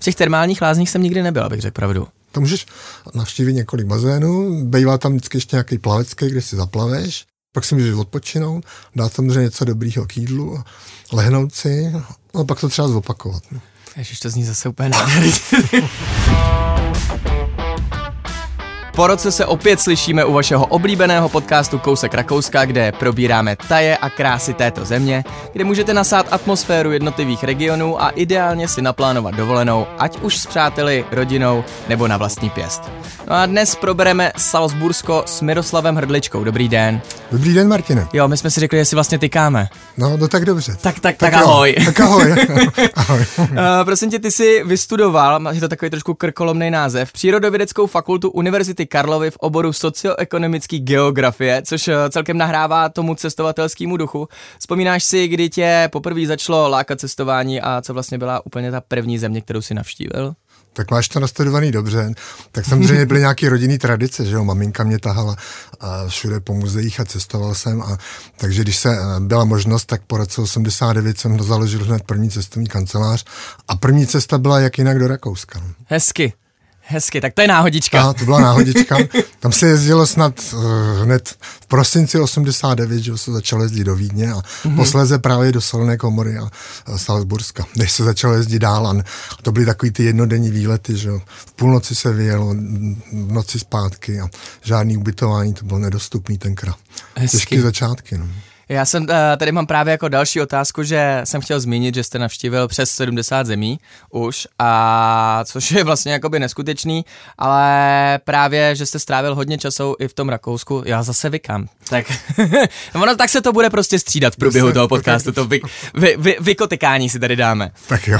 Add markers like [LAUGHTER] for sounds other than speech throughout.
V těch termálních lázních jsem nikdy nebyl, abych řekl pravdu. To můžeš navštívit několik bazénů, bývá tam vždycky ještě nějaký plavecký, kde si zaplaveš, pak si můžeš odpočinout, dát samozřejmě něco dobrýho k jídlu, lehnout si, a pak to třeba zopakovat. No. Ježiš, to zní zase úplně. [LAUGHS] Po roce se opět slyšíme u vašeho oblíbeného podcastu Kousek Rakouska, kde probíráme taje a krásy této země, kde můžete nasát atmosféru jednotlivých regionů a ideálně si naplánovat dovolenou, ať už s přáteli, rodinou nebo na vlastní pěst. No a dnes probereme Salzbursko s Miroslavem Hrdličkou. Dobrý den. Dobrý den, Martine. Jo, my jsme si řekli, že si vlastně tykáme. No, no tak dobře. Tak, tak, tak, tak ahoj. Jo. Tak ahoj. [LAUGHS] [LAUGHS] ahoj. uh, prosím tě, ty jsi vystudoval, je to takový trošku krkolomný název, Přírodovědeckou fakultu Univerzity Karlovy v oboru socioekonomické geografie, což uh, celkem nahrává tomu cestovatelskému duchu. Vzpomínáš si, kdy tě poprvé začalo lákat cestování a co vlastně byla úplně ta první země, kterou si navštívil? tak máš to nastudovaný dobře. Tak samozřejmě byly nějaké rodinné tradice, že jo, maminka mě tahala a všude po muzeích a cestoval jsem a takže když se byla možnost, tak po roce 89 jsem založil hned první cestovní kancelář a první cesta byla jak jinak do Rakouska. Hezky. Hezky, tak to je náhodička. A, to byla náhodička. Tam se jezdilo snad uh, hned v prosinci 89, že se začalo jezdit do Vídně a mm-hmm. posléze právě do Solné komory a, a Salzburska, než se začalo jezdit dál. A to byly takový ty jednodenní výlety, že v půlnoci se vyjelo, v noci zpátky a žádný ubytování, to bylo nedostupný tenkrát. Těžké začátky. No. Já jsem eh, tady mám právě jako další otázku, že jsem chtěl zmínit, že jste navštívil přes 70 zemí už, a což je vlastně jakoby neskutečný, ale právě, že jste strávil hodně času i v tom Rakousku, já zase vykám. Tak, [LAUGHS] ono, tak se to bude prostě střídat v průběhu toho podcastu, to vy, vy, vy, vykotykání si tady dáme. Tak jo.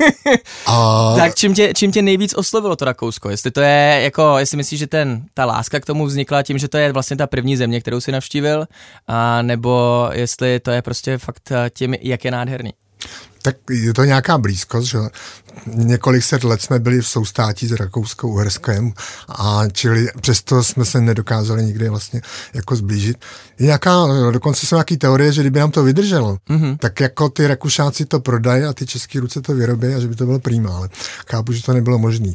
[LAUGHS] a... Tak čím tě, čím tě nejvíc oslovilo to Rakousko? Jestli to je jako, jestli myslíš, že ten, ta láska k tomu vznikla tím, že to je vlastně ta první země, kterou si navštívil, a nebo nebo jestli to je prostě fakt eh, tím, jak je nádherný. Tak je to nějaká blízkost, že několik set let jsme byli v soustátí s Rakouskou Uherskem a čili přesto jsme se nedokázali nikdy vlastně jako zblížit. Nějaká, dokonce jsou nějaký teorie, že kdyby nám to vydrželo, mm-hmm. tak jako ty Rakušáci to prodají a ty české ruce to vyrobí a že by to bylo prýma, ale chápu, že to nebylo možné.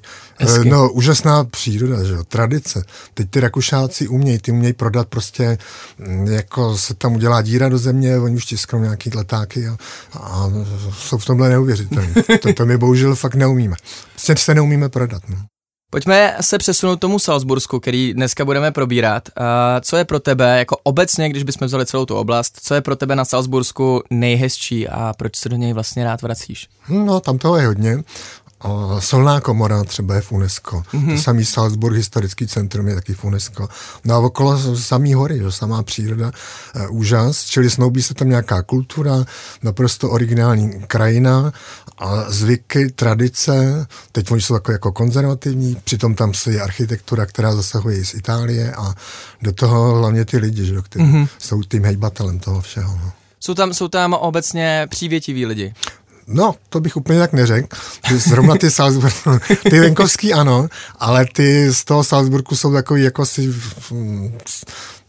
No, úžasná příroda, že jo, tradice. Teď ty Rakušáci umějí, ty umějí prodat prostě, mm, jako se tam udělá díra do země, oni už tisknou nějaký letáky a, a jsou v tomhle neuvěřitelní. To, to my bohužel fakt neumíme. Prostě se neumíme prodat. No. Pojďme se přesunout tomu Salzbursku, který dneska budeme probírat. Co je pro tebe, jako obecně, když bychom vzali celou tu oblast, co je pro tebe na Salzbursku nejhezčí a proč se do něj vlastně rád vracíš? No, tam toho je hodně. Solná komora třeba je v UNESCO. Mm-hmm. To samý Salzburg, historický centrum je taky v UNESCO. No a okolo samý hory, že, samá příroda, e, úžas, čili snoubí se tam nějaká kultura, naprosto originální krajina a zvyky, tradice, teď oni jsou takové jako konzervativní, přitom tam se je architektura, která zasahuje z Itálie a do toho hlavně ty lidi, že, kteří mm-hmm. jsou tím hejbatelem toho všeho. No. Jsou tam, jsou tam obecně přívětiví lidi. No, to bych úplně tak neřekl. Zrovna ty Salzburg, [LAUGHS] ty venkovský ano, ale ty z toho Salzburgu jsou takový jako si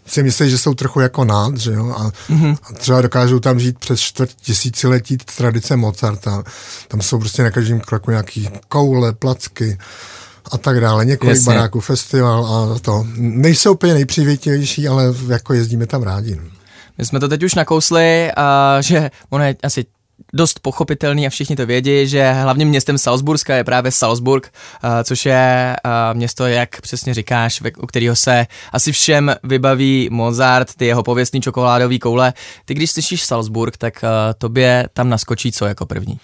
si myslí, že jsou trochu jako nád, že jo, a, mm-hmm. a třeba dokážou tam žít přes čtvrt tisíciletí tradice Mozarta. Tam jsou prostě na každém kroku nějaký koule, placky a tak dále. Několik Jasně. baráků, festival a to. Nejsou úplně nejpřívětivější, ale jako jezdíme tam rádi. My jsme to teď už nakousli, uh, že ono je asi dost pochopitelný a všichni to vědí, že hlavním městem Salzburska je právě Salzburg, eh, což je eh, město, jak přesně říkáš, u kterého se asi všem vybaví Mozart, ty jeho pověstný čokoládový koule. Ty když slyšíš Salzburg, tak eh, tobě tam naskočí co jako první?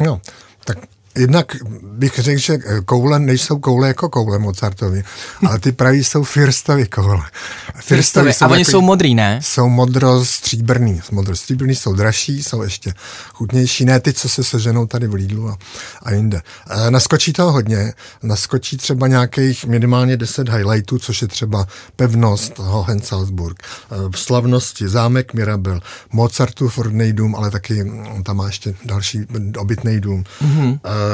No, tak Jednak bych řekl, že koule nejsou koule jako koule Mozartovi, ale ty praví jsou Firstovy koule. Firstovy a oni jsou modrý, ne? Jsou modro-stříbrný. Modro-stříbrný jsou dražší, jsou ještě chutnější. Ne ty, co se seženou tady v Lidlu a, a jinde. E, naskočí toho hodně. Naskočí třeba nějakých minimálně 10 highlightů, což je třeba pevnost Hohensalzburg, e, slavnosti, zámek Mirabel, Mozartův rodný dům, ale taky tam má ještě další obytný dům. Mm-hmm. E,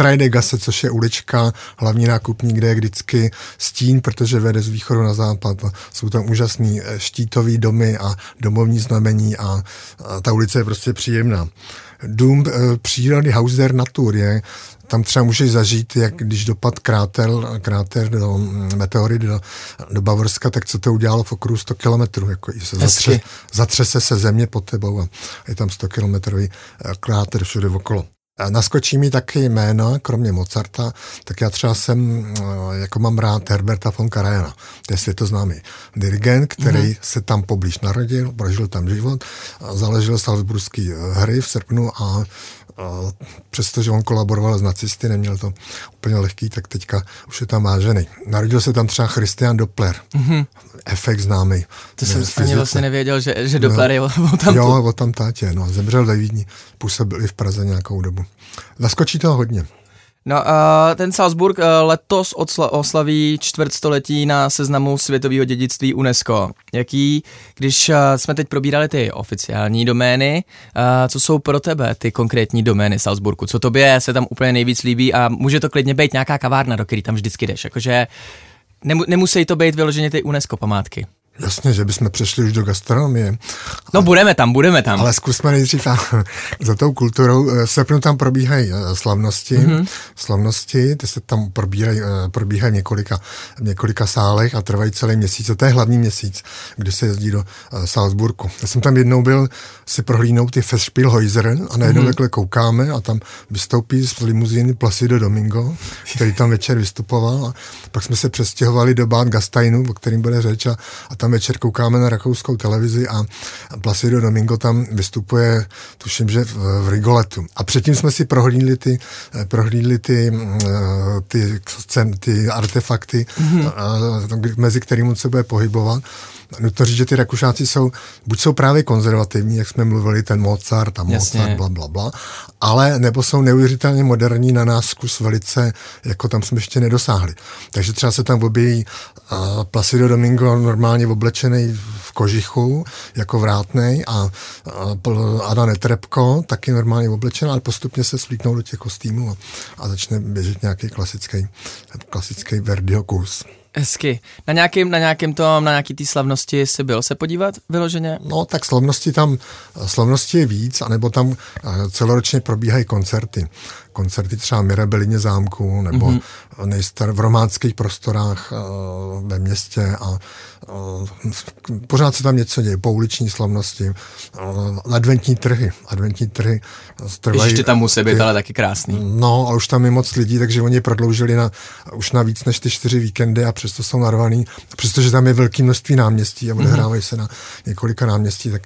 uh, Gase, což je ulička, hlavní nákupní, kde je vždycky stín, protože vede z východu na západ. Jsou tam úžasný eh, štítový domy a domovní znamení a, a ta ulice je prostě příjemná. Dům e, přírody Hauser Natur je tam třeba můžeš zažít, jak když dopad kráter, kráter do mm, meteory do, do Bavorska, tak co to udělalo v okruhu 100 kilometrů. Jako se zatře, zatřese se země pod tebou a je tam 100 kilometrový eh, kráter všude okolo. Naskočí mi taky jména, kromě Mozarta, tak já třeba jsem, eh, jako mám rád Herberta von Karajana, to je světoznámý dirigent, který mm-hmm. se tam poblíž narodil, prožil tam život, založil Salzburský eh, hry v srpnu a přestože on kolaboroval s nacisty, neměl to úplně lehký, tak teďka už je tam vážený. Narodil se tam třeba Christian Doppler, mm-hmm. efekt známý. To jsem ani vlastně nevěděl, že, že Doppler no, je o tam Jo, o tam tátě, no, zemřel ve Vídni, působil i v Praze nějakou dobu. Naskočí toho hodně. No uh, ten Salzburg uh, letos odsla- oslaví čtvrtstoletí na seznamu světového dědictví UNESCO. Jaký, když uh, jsme teď probírali ty oficiální domény, uh, co jsou pro tebe ty konkrétní domény Salzburgu? Co tobě se tam úplně nejvíc líbí a může to klidně být nějaká kavárna, do které tam vždycky jdeš? Jakože nemu- nemusí to být vyloženě ty UNESCO památky. Jasně, že bychom přešli už do gastronomie. No budeme tam, budeme tam. Ale zkusme nejdřív [LAUGHS] za tou kulturou. V srpnu tam probíhají eh, slavnosti, mm-hmm. slavnosti, ty se tam probíhají, eh, probíhají několika, několika sálech a trvají celý měsíc. A to je hlavní měsíc, kdy se jezdí do eh, Salzburku. Já jsem tam jednou byl si prohlídnout ty Festspielhäuser a najednou mm-hmm. takhle koukáme a tam vystoupí z limuzíny Placido Domingo, který tam večer vystupoval a pak jsme se přestěhovali do Bad Gasteinu, o kterým bude řeč a, a tam večer koukáme na rakouskou televizi a Placido Domingo tam vystupuje, tuším, že v, v Rigoletu. A předtím jsme si prohlídli ty, prohlídli ty, mm, ty, ty, ty artefakty, mm-hmm. mezi kterými se bude pohybovat nutno říct, že ty Rakušáci jsou, buď jsou právě konzervativní, jak jsme mluvili, ten Mozart a Mozart, Jasně. bla, bla, bla, ale nebo jsou neuvěřitelně moderní na nás zkus velice, jako tam jsme ještě nedosáhli. Takže třeba se tam objeví uh, Placido Domingo normálně oblečený v kožichu, jako vrátnej a uh, Ada Netrebko, taky normálně oblečená, ale postupně se slíknou do těch kostýmů a, a začne běžet nějaký klasický, klasický Verdiho kus. Hezky. Na nějakým, na nějakým tom, na nějaký té slavnosti jsi byl se podívat vyloženě? No, tak slavnosti tam, slavnosti je víc, anebo tam eh, celoročně probíhají koncerty koncerty třeba Mirabelině zámku nebo mm-hmm. nejstar v románských prostorách uh, ve městě a uh, pořád se tam něco děje, pouliční slavnosti, uh, adventní trhy, adventní trhy trvají. Ještě tam musí být, ty, ale taky krásný. No, a už tam je moc lidí, takže oni prodloužili na, už na víc než ty čtyři víkendy a přesto jsou narvaný, přestože tam je velké množství náměstí a odehrávají mm-hmm. se na několika náměstí, tak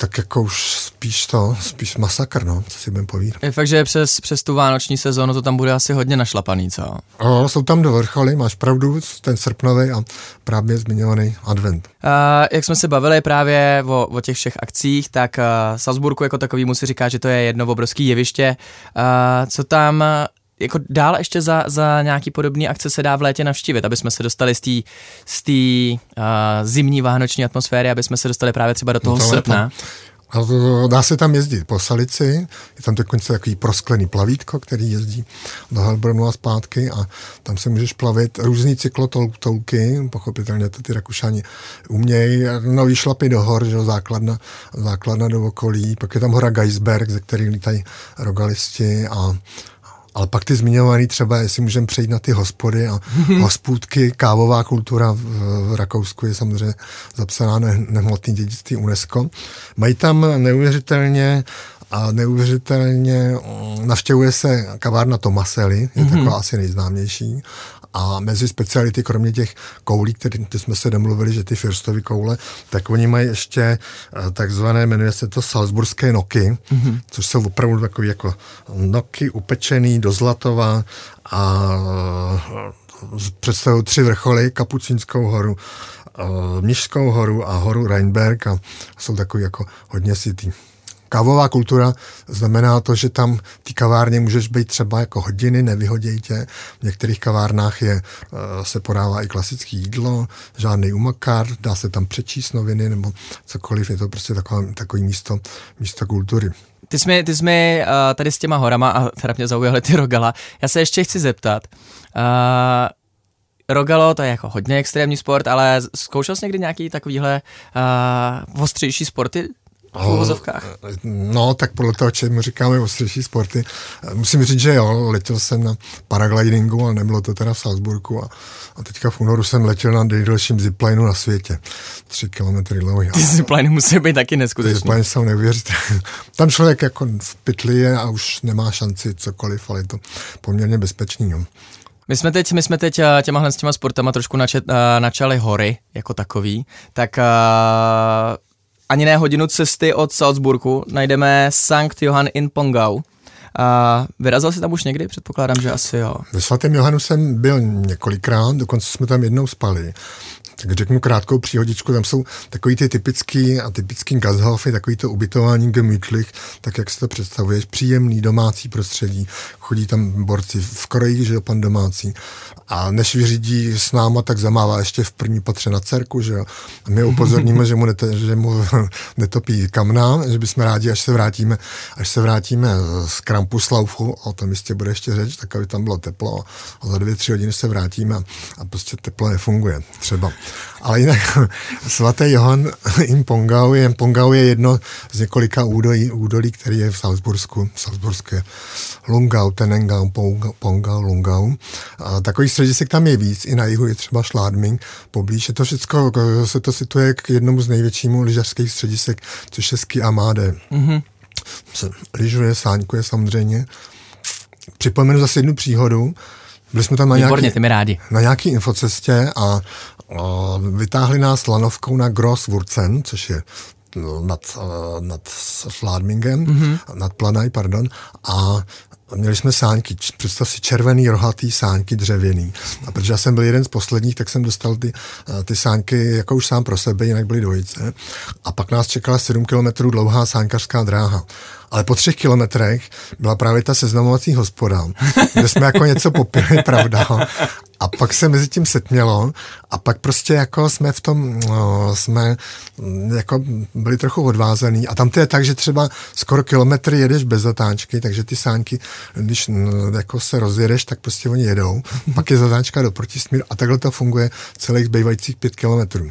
tak jako už spíš to, spíš masakr, no, co si budeme povídat. Je fakt, že přes, přes tu vánoční sezónu to tam bude asi hodně našlapaný, co? No, jsou tam do vrcholy, máš pravdu, ten srpnový a právě zmiňovaný advent. Uh, jak jsme se bavili právě o, o těch všech akcích, tak uh, Salzburgu jako takový musí říkat, že to je jedno obrovské jeviště. Uh, co tam jako dál ještě za, za nějaký podobný akce se dá v létě navštívit, aby jsme se dostali z té z uh, zimní vánoční atmosféry, aby jsme se dostali právě třeba do toho no to srpna. A dá se tam jezdit po Salici, je tam dokonce takový prosklený plavítko, který jezdí do Helbronu a zpátky a tam se můžeš plavit různý cyklotolky, pochopitelně to ty Rakušani umějí, nový šlapy do hor, že základna, základna do okolí, pak je tam hora Geisberg, ze který lítají rogalisti a ale pak ty zmiňovaný třeba, jestli můžeme přejít na ty hospody a hospůdky, kávová kultura v, v Rakousku je samozřejmě zapsaná ne, nehmotný dědictví UNESCO. Mají tam neuvěřitelně a neuvěřitelně mm, navštěvuje se kavárna Tomasely, je mm-hmm. taková asi nejznámější. A mezi speciality, kromě těch koulí, které jsme se domluvili, že ty Firstovy koule, tak oni mají ještě eh, takzvané, jmenuje se to Salzburské noky, mm-hmm. což jsou opravdu takové jako noky upečený do zlatova a eh, představují tři vrcholy, Kapucínskou horu, eh, Mnižskou horu a horu Rheinberg a jsou takový jako hodně sitý. Kávová kultura znamená to, že tam ty kavárně můžeš být třeba jako hodiny, nevyhoděj tě. V některých kavárnách je, eh, se podává i klasické jídlo, žádný umakár, dá se tam přečíst noviny nebo cokoliv, je to prostě taková, takový místo, místo kultury. ty jsi mi, ty uh, tady s těma horama, a teda mě zaujaly ty rogala, já se ještě chci zeptat, uh, Rogalo, to je jako hodně extrémní sport, ale zkoušel jsi někdy nějaký takovýhle uh, ostřejší sporty? V uvozovkách? No, tak podle toho, čemu říkáme ostřejší sporty. Musím říct, že jo, letěl jsem na paraglidingu, ale nebylo to teda v Salzburgu a, a teďka v únoru jsem letěl na nejdelším ziplineu na světě. Tři kilometry dlouhý. Ty zipliny musí být taky neskutečný. Zipliny jsou neuvěřitelné. Tam člověk jako v pytli je a už nemá šanci cokoliv, ale je to poměrně bezpečný. Jo. My jsme teď, my jsme teď eh, těma s těma sportama trošku načet, načali hory jako takový, tak uh, ani ne hodinu cesty od Salzburgu najdeme Sankt Johann in Pongau. A vyrazil jsi tam už někdy? Předpokládám, že asi jo. Ve svatém Johanu jsem byl několikrát, dokonce jsme tam jednou spali. Tak řeknu krátkou příhodičku, tam jsou takový ty typický a typický Gazhofy, takový to ubytování gemütlich, tak jak si to představuješ, příjemný domácí prostředí, chodí tam borci v Koreji, že jo, pan domácí. A než vyřídí s náma, tak zamává ještě v první patře na dcerku, že jo. A my upozorníme, že mu, nete, že mu [LAUGHS] netopí kamna, že bychom rádi, až se vrátíme, až se vrátíme z Krampuslaufu, o tom jistě bude ještě řeč, tak aby tam bylo teplo a za dvě, tři hodiny se vrátíme a prostě teplo nefunguje, třeba. Ale jinak [LAUGHS] svatý Johan [LAUGHS] in Pongau je, Pongau je jedno z několika údolí, údolí který je v Salzbursku, Salzburské Lungau, Tenengau, Pongau, Lungau. A takový středisek tam je víc, i na jihu je třeba Schladming, poblíž. Je to všechno, se to situuje k jednomu z největšímu lyžařských středisek, což je Ski Amade. Mm-hmm. Se lyžuje, sáňkuje samozřejmě. Připomenu zase jednu příhodu. Byli jsme tam na Výborně, nějaký, ty mi rádi. na nějaký infocestě a, a vytáhli nás lanovkou na Grosswurzen, což je no, nad, nad Schladmingem, mm-hmm. nad Planaj, pardon, a měli jsme sáňky, představ si červený rohatý sáňky dřevěný. A protože já jsem byl jeden z posledních, tak jsem dostal ty, ty sáňky jako už sám pro sebe, jinak byly dvojice. A pak nás čekala 7 kilometrů dlouhá sáňkařská dráha. Ale po třech kilometrech byla právě ta seznamovací hospoda, kde jsme jako něco popili, [LAUGHS] pravda. A pak se mezi tím setmělo a pak prostě jako jsme v tom, no, jsme jako byli trochu odvázaný a tam to je tak, že třeba skoro kilometr jedeš bez zatáčky, takže ty sánky, když no, jako se rozjedeš, tak prostě oni jedou, pak je zatáčka do protisměru a takhle to funguje celých zbývajících pět kilometrů.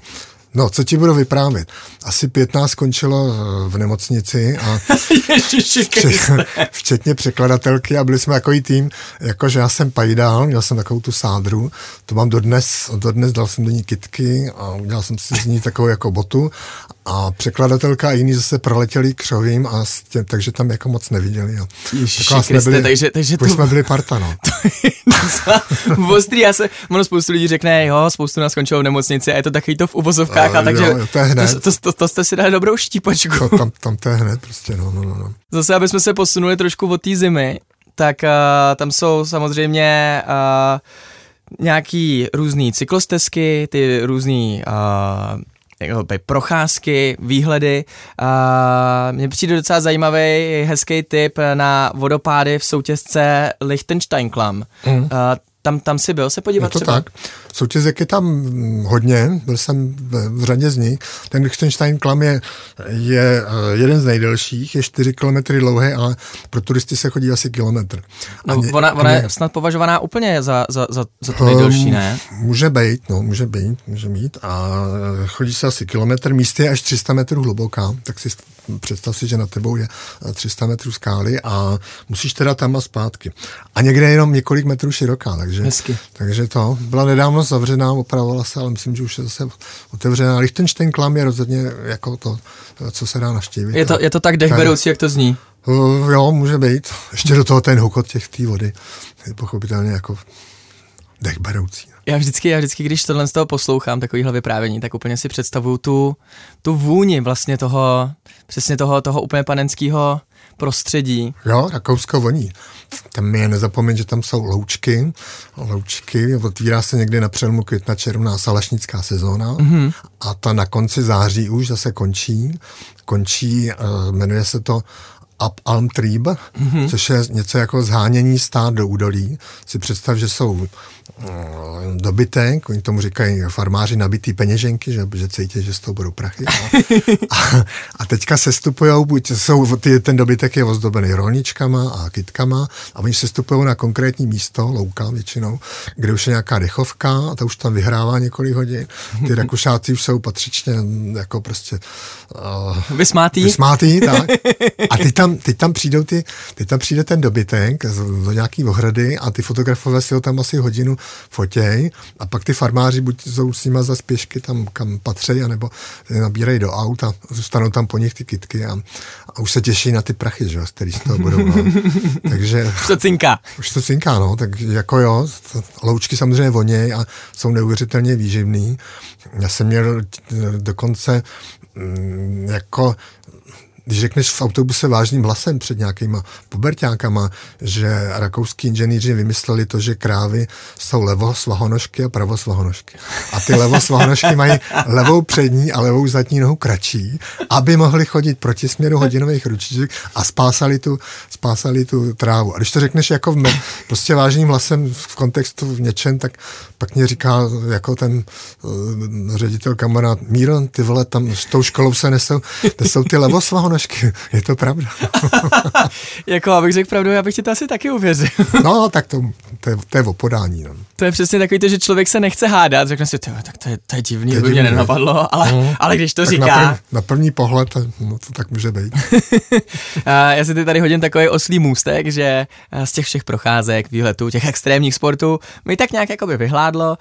No, co ti budu vyprávět? Asi pět nás skončilo eh, v nemocnici a [LAUGHS] včetně, [LAUGHS] včetně překladatelky a byli jsme takový tým, jakože já jsem pajdal, měl jsem takovou tu sádru, to mám dodnes, dodnes dal jsem do ní kitky a udělal jsem si z ní takovou jako botu a překladatelka a jiní zase proletěli křovím a tě, takže tam jako moc neviděli. Jo. Ježiši Kriste, byli, takže, takže to... jsme byli parta, no. [LAUGHS] to ostrý, já se, ono spoustu lidí řekne, jo, spoustu nás skončilo v nemocnici a je to takový to v uvozovkách, a, a takže jo, to, je hned. To, to, to, to, jste si dali dobrou štípačku. To, tam, tam to je hned prostě, no, no, no. Zase, aby jsme se posunuli trošku od té zimy, tak uh, tam jsou samozřejmě uh, nějaký různý cyklostezky, ty různý uh, jako procházky, výhledy. Uh, mně přijde docela zajímavý, hezký tip na vodopády v soutězce Liechtensteinklam. Mm. Uh, tam, tam si byl se podívat je to třeba? tak. Soutězek je tam hodně, byl jsem v, v řadě z nich. Ten Liechtenstein Klam je, je eh, jeden z nejdelších, je 4 km dlouhý, ale pro turisty se chodí asi kilometr. No, ně, ona, ona je snad považovaná úplně za, za, za, za to nejdelší, ne? Může být, no, může být, může být. A chodí se asi kilometr, místy je až 300 metrů hluboká, tak si představ si, že na tebou je 300 metrů skály a musíš teda tam a zpátky. A někde je jenom několik metrů široká, takže, Hezky. takže to byla nedávno zavřená, opravovala se, ale myslím, že už je zase otevřená. Lichtenstein klam je rozhodně jako to, co se dá navštívit. Je to, je to tak dechberoucí, jak to zní? Uh, jo, může být. [LAUGHS] Ještě do toho ten hukot těch té vody je pochopitelně jako dechberoucí. Já vždycky, já vždycky, když tohle z toho poslouchám, takovýhle vyprávění, tak úplně si představuju tu, tu vůni vlastně toho, přesně toho, toho úplně panenského prostředí. Jo, Rakousko voní. Tam je nezapomeň, že tam jsou loučky, loučky, otvírá se někdy na přelomu května červná salašnická sezóna mm-hmm. a ta na konci září už zase končí. Končí, uh, jmenuje se to Up Alm Trieb, mm-hmm. což je něco jako zhánění stát do údolí. Si představ, že jsou dobytek, oni tomu říkají farmáři nabitý peněženky, že, že cítí, že z toho budou prachy. A, [LAUGHS] a, a teďka sestupují, buď jsou, ty, ten dobytek je ozdobený rolničkama a kytkama a oni sestupují na konkrétní místo, louka většinou, kde už je nějaká dechovka a ta už tam vyhrává několik hodin. Ty Rakušáci už jsou patřičně mm, jako prostě uh, vysmátý. vysmátý [LAUGHS] tak. A teď tam, teď tam přijdou ty, teď tam přijde ten dobytek do nějaký ohrady a ty fotografové si ho tam asi hodinu fotěj a pak ty farmáři buď jsou s nima za spěšky tam, kam patří, anebo nabírají do aut a zůstanou tam po nich ty kitky a, a už se těší na ty prachy, že, který z toho budou. No. [LAUGHS] Takže... Už to cinká. Už to cinká, no, tak jako jo, loučky samozřejmě voněj a jsou neuvěřitelně výživný. Já jsem měl dokonce mm, jako když řekneš v autobuse vážným hlasem před nějakýma pubertákama, že rakouský inženýři vymysleli to, že krávy jsou levosvahonožky a pravosvahonožky. A ty levosvahonožky mají levou přední a levou zadní nohu kratší, aby mohli chodit proti směru hodinových ručiček a spásali tu, spásali tu trávu. A když to řekneš jako v me, prostě vážným hlasem v kontextu v něčem, tak pak mě říká jako ten uh, ředitel kamarád, Míro, ty vole, tam s tou školou se nesou, nesou ty levosvahonožky ponožky. [LAUGHS] Je to pravda. [LAUGHS] jako, abych řekl pravdu, já bych ti to asi taky uvěřil. [LAUGHS] no, tak to, to, je, to je o podání. No. To je přesně takový to, že člověk se nechce hádat, řekne si, tak to je, to je divný, to by mě nenapadlo, ale, no, ale když to říká... Na, prv, na první pohled, no to tak může být. já si ty tady hodím takový oslý můstek, že z těch všech procházek, výletů, těch extrémních sportů, mi tak nějak jakoby vyhládlo.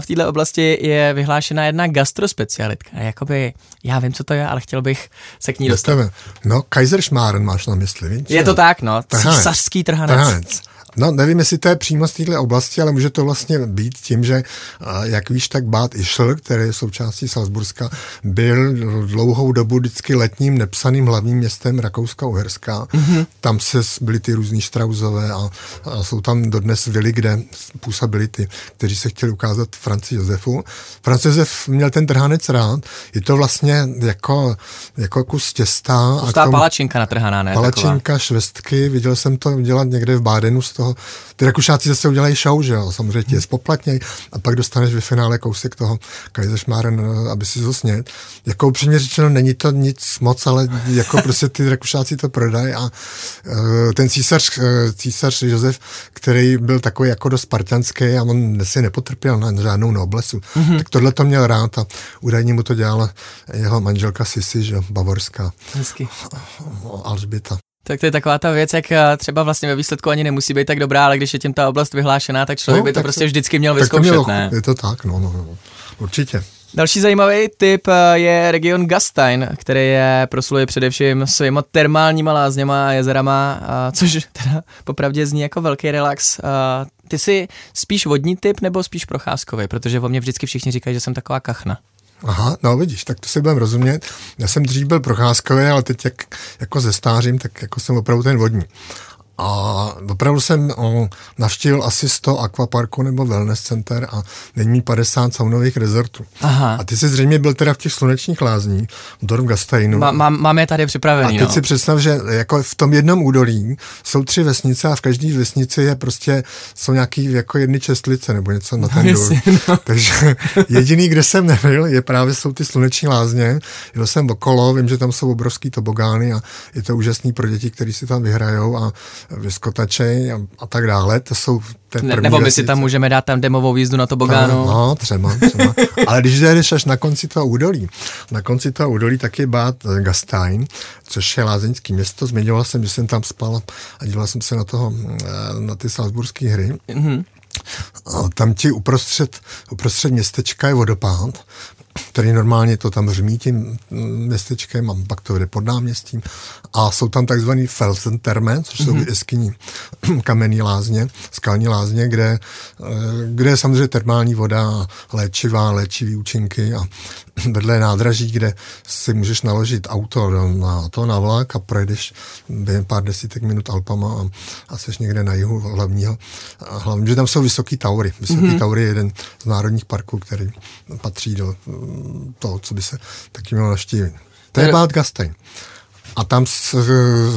V této oblasti je vyhlášena jedna gastrospecialitka. Jakoby, já vím, co to je, ale chtěl bych se k ní dostat. No, Kaiserschmarren máš na mysli, víš? Je to tak, no. Císařský trhanec. trhanec. No, nevím, jestli to je přímo z této oblasti, ale může to vlastně být tím, že, jak víš, tak Bad Ischl, který je součástí Salzburska, byl dlouhou dobu vždycky letním nepsaným hlavním městem Rakouska-Uherska. Mm-hmm. Tam se byly ty různý Štrauzové a, a jsou tam dodnes vily, kde působili ty, kteří se chtěli ukázat Franci Josefu. Franci Josef měl ten trhanec rád. Je to vlastně jako, jako kus těsta. Pustá palačinka natrhaná, ne? Palačinka, taková. švestky. Viděl jsem to dělat někde v Bádenu toho, ty Rakušáci zase udělají show, že jo, samozřejmě ti je spoplatněj a pak dostaneš ve finále kousek toho Kaiserschmarren, aby si zosnět. Jako upřímně řečeno, není to nic moc, ale jako [LAUGHS] prostě ty Rakušáci to prodají a uh, ten císař, uh, císař Josef, který byl takový jako dost spartanský a on si nepotrpěl na žádnou noblesu, mm-hmm. tak tohle to měl rád a údajně mu to dělala jeho manželka Sisi, že bavorská. Hezky. Alžběta. Tak to je taková ta věc, jak eh, třeba vlastně ve výsledku ani nemusí být tak dobrá, ale když je tím ta oblast vyhlášená, tak člověk no, by to prostě to, vždycky měl vyzkoušet, mělo, ne? Je to tak, no, no, no, určitě. Další zajímavý typ eh, je region Gastein, který je prosluje především svýma termálníma lázněma a jezerama, což [LAUGHS] teda popravdě zní jako velký relax. Ty jsi spíš vodní typ nebo spíš procházkový, protože o mě vždycky všichni říkají, že jsem taková kachna. Aha, no vidíš, tak to si budeme rozumět. Já jsem dřív byl procházkový, ale teď jak, jako ze stářím, tak jako jsem opravdu ten vodní. A opravdu jsem o, navštívil asi 100 akvaparků nebo wellness center a není mi 50 saunových rezortů. Aha. A ty jsi zřejmě byl teda v těch slunečních lázních, v Dorf Gasteinu. Má, mám, mám je tady připravený. A teď no. si představ, že jako v tom jednom údolí jsou tři vesnice a v každé vesnici je prostě, jsou nějaký jako jedny čestlice nebo něco na ten důl. No. [LAUGHS] Takže jediný, kde jsem nebyl, je právě jsou ty sluneční lázně. Jel jsem okolo, vím, že tam jsou obrovský tobogány a je to úžasný pro děti, kteří si tam vyhrajou a vyskotačej a, a tak dále. To jsou ten ne, Nebo my si tam můžeme dát tam demovou jízdu na tobogánu. No, no třeba, třeba. Ale když jdeš až na konci toho údolí, na konci toho údolí tak je Bad Gastein, což je lázeňský město. Zmiňoval jsem, že jsem tam spal a díval jsem se na, toho, eh, na ty salzburské hry. Mm-hmm. A tam ti uprostřed, uprostřed městečka je vodopád, který normálně to tam řmí tím městečkem a pak to jde pod náměstím. A jsou tam takzvaný Felsenterme, což jsou mm-hmm. jeskyní [CLEARS THROAT] kamenný lázně, skalní lázně, kde, eh, kde je samozřejmě termální voda, léčivá, léčivý účinky a [CLEARS THROAT] vedle nádraží, kde si můžeš naložit auto na to na vlak a projedeš během pár desítek minut Alpama a, a seš někde na jihu hlavního. A hlavně, že tam jsou vysoký taury. Vysoký mm-hmm. taury je jeden z národních parků, který patří do toho, co by se taky mělo naštívit. To je Bad Gastein. a tam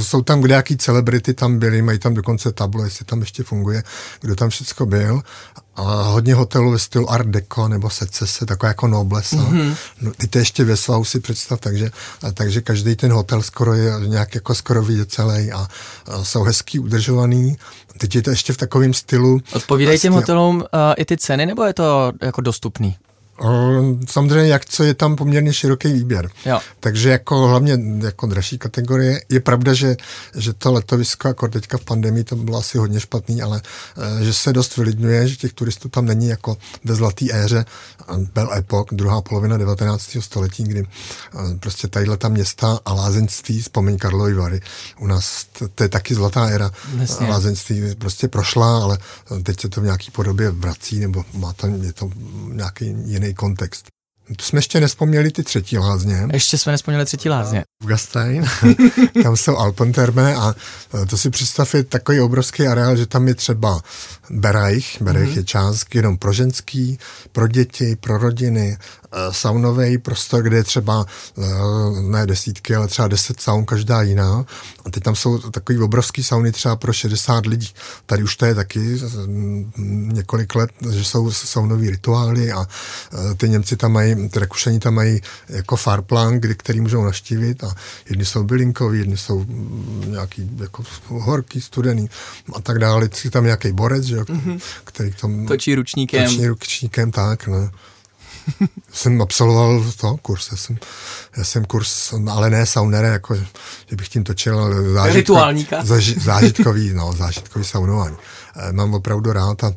jsou tam kdejaký celebrity tam byli, mají tam dokonce tablo, jestli tam ještě funguje, kdo tam všechno byl. A hodně hotelů ve stylu Art Deco nebo Secese, taková jako noblesa. Mm-hmm. No, ty to ještě ve svahu si představ, takže, a, takže každý ten hotel skoro je nějak jako skoro vidět celý a, a jsou hezký udržovaný. Teď je to ještě v takovém stylu. Odpovídají těm hotelům uh, i ty ceny, nebo je to jako dostupný? Samozřejmě, jak co je tam poměrně široký výběr. Jo. Takže jako hlavně jako dražší kategorie. Je pravda, že, že to letovisko, jako teďka v pandemii, to bylo asi hodně špatný, ale eh, že se dost vylidňuje, že těch turistů tam není jako ve zlaté éře. Byl epok, druhá polovina 19. století, kdy eh, prostě tadyhle ta města a lázeňství, vzpomeň Karlovy Vary, u nás to, to je taky zlatá éra. Vlastně. Lázeňství prostě prošla, ale teď se to v nějaký podobě vrací, nebo má to, je to nějaký jiný kontext. To jsme ještě nespomněli ty třetí lázně. Ještě jsme nespomněli třetí lázně. V Gastein, [LAUGHS] tam jsou Alpenterme a to si představ je takový obrovský areál, že tam je třeba Bereich, Bereich mm-hmm. je část jenom pro ženský, pro děti, pro rodiny, saunový prostor, kde je třeba eh, ne desítky, ale třeba deset saun, každá jiná. A teď tam jsou takový obrovský sauny třeba pro 60 lidí. Tady už to je taky mm, několik let, že jsou saunové rituály a eh, ty Němci tam mají, ty Rakušani tam mají jako farplan, kdy, který můžou naštívit a jedni jsou bylinkový, jedni jsou mm, nějaký jako horký, studený a tak dále. Je tam nějaký borec, že, mm-hmm. který tam točí ručníkem. Točí ručníkem, tak, ne [LAUGHS] jsem absolvoval to kurz, já jsem, já jsem kurz, ale ne saunere, jako, že bych tím točil, zážitko, zaži, zážitkový, no, zážitkový saunování. Eh, mám opravdu rád a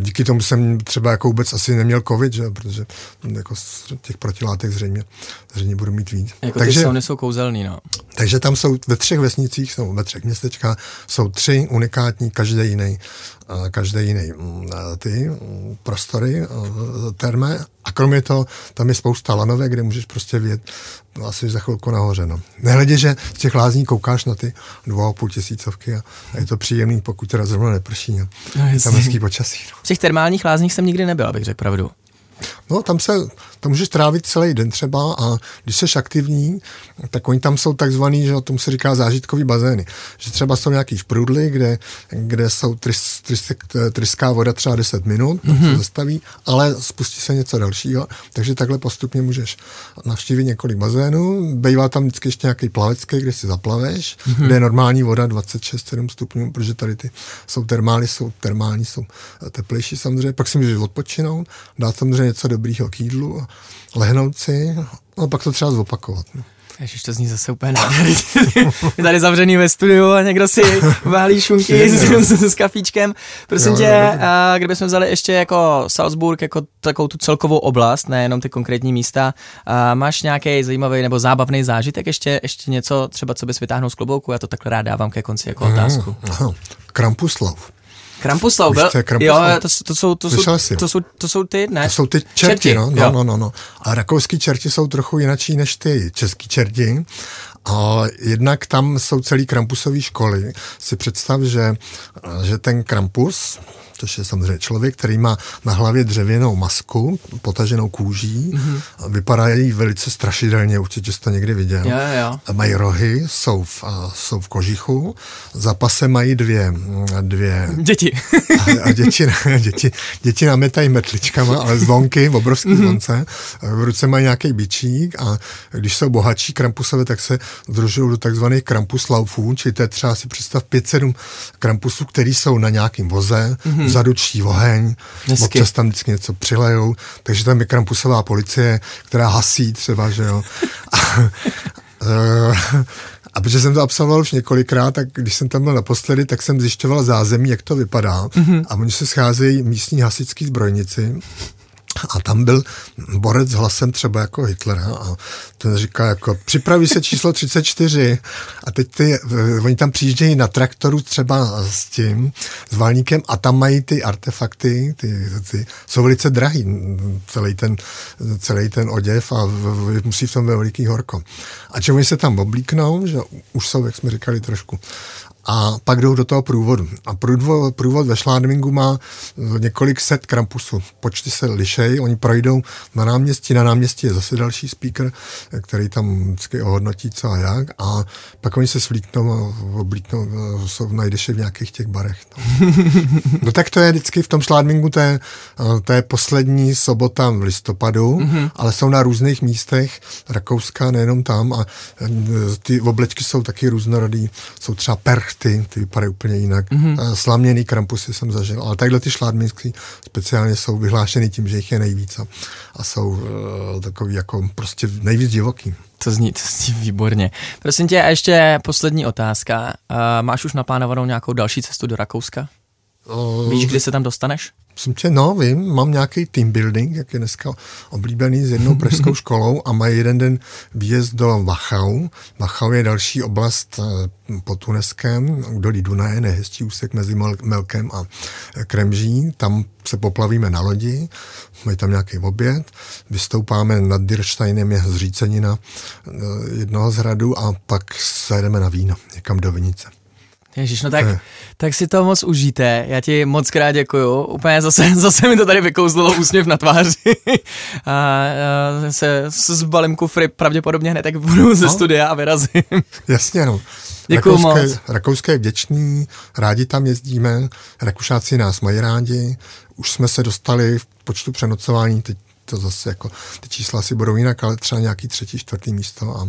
díky tomu jsem třeba jako vůbec asi neměl covid, že? protože jako těch protilátek zřejmě, zřejmě budu mít víc. Jako takže, ty sauny jsou kouzelný, no. Takže tam jsou ve třech vesnicích, jsou ve třech městečkách, jsou tři unikátní, každý jiný, každý jiný mm, ty mm, prostory, terme a kromě toho tam je spousta lanové, kde můžeš prostě vědět, no, asi za chvilku nahoře. No. Nehledě, že z těch lázní koukáš na ty dvou a půl tisícovky a, a je to příjemný, pokud teda zrovna neprší. A no, tam hezký počasí. No. V těch termálních lázních jsem nikdy nebyl, abych řekl pravdu. No, tam se, tam můžeš trávit celý den třeba a když jsi aktivní, tak oni tam jsou takzvaný, že tomu se říká zážitkový bazény. Že třeba jsou nějaký šprudly, kde, kde jsou trys, trys, tryská voda třeba 10 minut, mm-hmm. se zastaví, ale spustí se něco dalšího, takže takhle postupně můžeš navštívit několik bazénů. Bývá tam vždycky ještě nějaký plavecký, kde si zaplaveš, mm-hmm. kde je normální voda 26-7 stupňů, protože tady ty jsou termály, jsou termální, jsou teplejší samozřejmě. Pak si můžeš odpočinout, dát samozřejmě něco dobrýho k jídlu, lehnout si a pak to třeba zopakovat. No. Ježiš, to zní zase úplně nádherně. [LAUGHS] je tady zavřený ve studiu a někdo si válí šunky s, s, s kafíčkem. Prosím jo, tě, a kdybychom vzali ještě jako Salzburg, jako takovou tu celkovou oblast, nejenom ty konkrétní místa, a máš nějaký zajímavý nebo zábavný zážitek, ještě, ještě něco třeba, co bys vytáhnul z klobouku? Já to takhle rád dávám ke konci jako otázku. Krampuslov. Krampuslav, byl? Jo, to, to, jsou, to, jsou, to, jsou, to jsou ty, ne? To jsou ty čerti, čerti. No, no, no, no, no. A rakouský čerti jsou trochu jinačí než ty český čerti. A jednak tam jsou celý krampusové školy. Si představ, že, že ten krampus, což je samozřejmě člověk, který má na hlavě dřevěnou masku, potaženou kůží, mm-hmm. vypadají velice strašidelně, určitě jste to někdy viděl. Jo, jo. Mají rohy, jsou v, jsou v kožichu, za pase mají dvě, dvě děti. a, [LAUGHS] a děti, děti, děti nametají metličkama, ale zvonky, obrovský mm-hmm. zvonce. V ruce mají nějaký bičík a když jsou bohatší krampusové, tak se združují do takzvaných krampuslaufů, čili to je třeba si představ 5-7 krampusů, který jsou na nějakým voze, mm-hmm vzadu čtí oheň, Hezky. občas tam vždycky něco přilejou, takže tam je krampusová policie, která hasí třeba, že jo. A protože jsem to absolvoval už několikrát, tak když jsem tam byl naposledy, tak jsem zjišťoval zázemí, jak to vypadá. Mm-hmm. A oni se scházejí místní hasičský zbrojnici a tam byl borec s hlasem třeba jako Hitlera a ten říká jako připraví se číslo 34 a teď ty, oni tam přijíždějí na traktoru třeba s tím, s válníkem a tam mají ty artefakty, ty, ty jsou velice drahý, celý ten, celý ten oděv a v, musí v tom ve veliký horko. A čemu se tam oblíknou, že už jsou, jak jsme říkali, trošku a pak jdou do toho průvodu. A průvod, průvod ve Šládmingu má několik set krampusů. Počty se lišej, oni projdou na náměstí, na náměstí je zase další speaker, který tam vždycky ohodnotí co a jak a pak oni se svlíknou a oblíknou, jsou, najdeš je v nějakých těch barech. No. [LAUGHS] no tak to je vždycky v tom Šládmingu, to je, to je poslední sobota v listopadu, mm-hmm. ale jsou na různých místech Rakouska, nejenom tam a ty oblečky jsou taky různorodý, jsou třeba perchty, ty vypadají úplně jinak. Mm-hmm. Slaměný krampusy jsem zažil, ale takhle ty šládminský speciálně jsou vyhlášeny tím, že jich je nejvíc a, a jsou uh, takový jako prostě nejvíc divoký. To zní, to zní výborně. Prosím tě, a ještě poslední otázka. Uh, máš už naplánovanou nějakou další cestu do Rakouska? Uh, Víš, kdy se tam dostaneš? Jsem tě, no, vím, mám nějaký team building, jak je dneska oblíbený s jednou pražskou [LAUGHS] školou a mají jeden den výjezd do Wachau. Wachau je další oblast eh, pod Tuneskem, údolí Dunaje, nejhezčí úsek mezi Melkem a Kremží. Tam se poplavíme na lodi, mají tam nějaký oběd, vystoupáme nad Dirsteinem, je zřícenina eh, jednoho z hradu a pak zajedeme na víno někam do Vinice. Ježíš, no tak, eh. tak si to moc užijte. Já ti moc krát děkuju. Úplně zase, [LAUGHS] zase mi to tady vykouzlilo úsměv na tváři. [LAUGHS] a, a se, se zbalím kufry pravděpodobně hned, tak budu ze no. studia a vyrazím. [LAUGHS] Jasně, no. Děkuju Rakouské, moc. Rakouské je vděčný, rádi tam jezdíme, Rakušáci nás mají rádi, už jsme se dostali v počtu přenocování, teď to zase jako, ty čísla si budou jinak, ale třeba nějaký třetí, čtvrtý místo a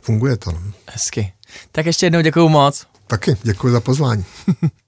funguje to. No. Hezky. Tak ještě jednou děkuju moc. Taky, děkuji za pozvání. [LAUGHS]